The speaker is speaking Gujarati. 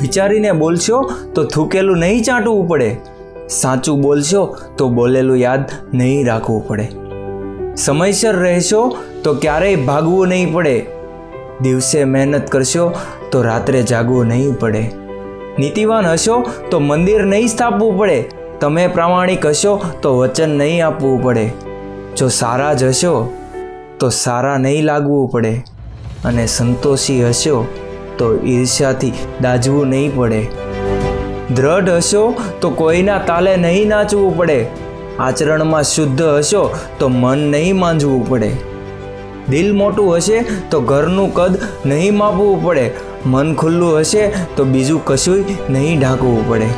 વિચારીને બોલશો તો થૂકેલું નહીં ચાટવું પડે. સાચું બોલશો તો બોલેલું યાદ નહીં રાખવું પડે. સમયસર રહેશો તો ક્યારેય ભાગવું નહીં પડે. દિવસે મહેનત કરશો તો રાત્રે જાગવું નહીં પડે. નીતિવાન હશો તો મંદિર નહીં સ્થાપવું પડે. તમે પ્રામાણિક હશો તો વચન નહીં આપવું પડે. જો સારા જ હશો તો સારા નહીં લાગવું પડે. અને સંતોષી હશો તો ઈર્ષ્યાથી દાજવું નહીં પડે. દ્રઢ હશો તો કોઈના તાલે નહીં નાચવું પડે. આચરણમાં શુદ્ધ હશો તો મન નહીં માંજવું પડે. દિલ મોટું હશે તો ઘરનું કદ નહીં માપવું પડે. મન ખુલ્લું હશે તો બીજું કશુંય નહીં ઢાંકવું પડે.